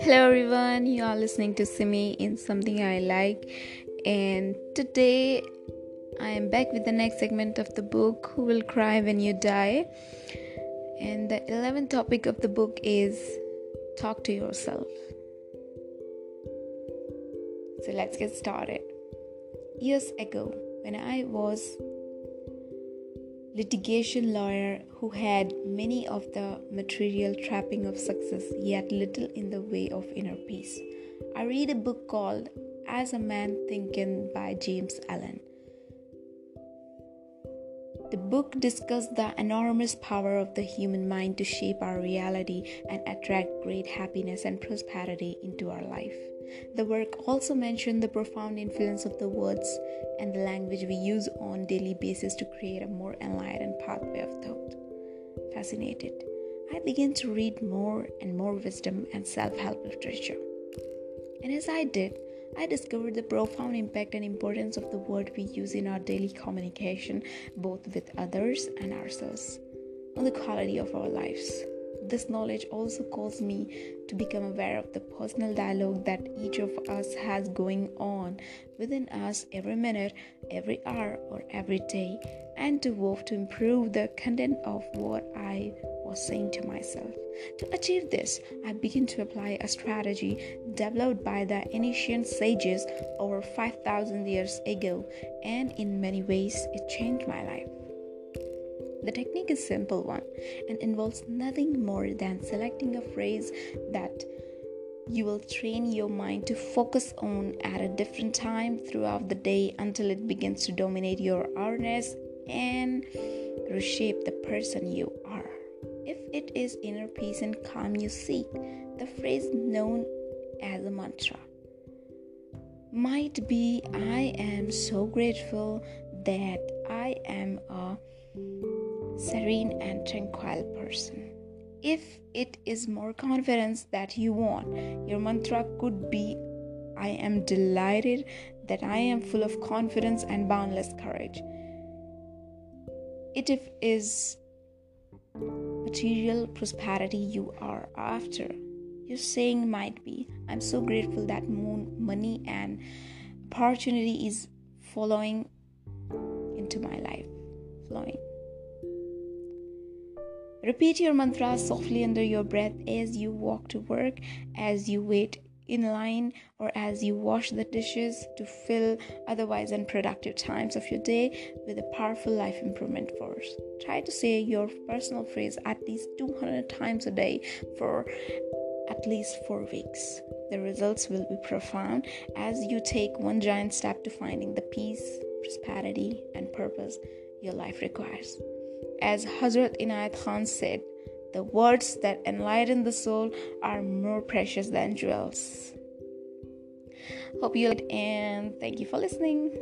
Hello everyone, you are listening to Simi in Something I Like, and today I am back with the next segment of the book Who Will Cry When You Die. And the 11th topic of the book is Talk to Yourself. So let's get started. Years ago, when I was litigation lawyer who had many of the material trapping of success yet little in the way of inner peace. I read a book called As a Man Thinketh by James Allen. The book discussed the enormous power of the human mind to shape our reality and attract great happiness and prosperity into our life. The work also mentioned the profound influence of the words and the language we use on daily basis to create a more enlightened pathway of thought. Fascinated, I began to read more and more wisdom and self-help literature. And as I did, I discovered the profound impact and importance of the word we use in our daily communication, both with others and ourselves, on the quality of our lives. This knowledge also caused me to become aware of the personal dialogue that each of us has going on within us every minute, every hour, or every day, and to work to improve the content of what I was saying to myself. To achieve this, I began to apply a strategy developed by the ancient sages over 5,000 years ago, and in many ways, it changed my life. The technique is simple one and involves nothing more than selecting a phrase that you will train your mind to focus on at a different time throughout the day until it begins to dominate your awareness and reshape the person you are. If it is inner peace and calm you seek, the phrase known as a mantra might be I am so grateful that I am a serene and tranquil person. If it is more confidence that you want, your mantra could be I am delighted that I am full of confidence and boundless courage. If it is material prosperity you are after. Your saying might be I'm so grateful that moon, money and opportunity is following into my life. Flowing. Repeat your mantra softly under your breath as you walk to work, as you wait in line, or as you wash the dishes to fill otherwise unproductive times of your day with a powerful life improvement force. Try to say your personal phrase at least 200 times a day for at least four weeks. The results will be profound as you take one giant step to finding the peace, prosperity, and purpose your life requires. As Hazrat Inayat Khan said, the words that enlighten the soul are more precious than jewels. Hope you liked and thank you for listening.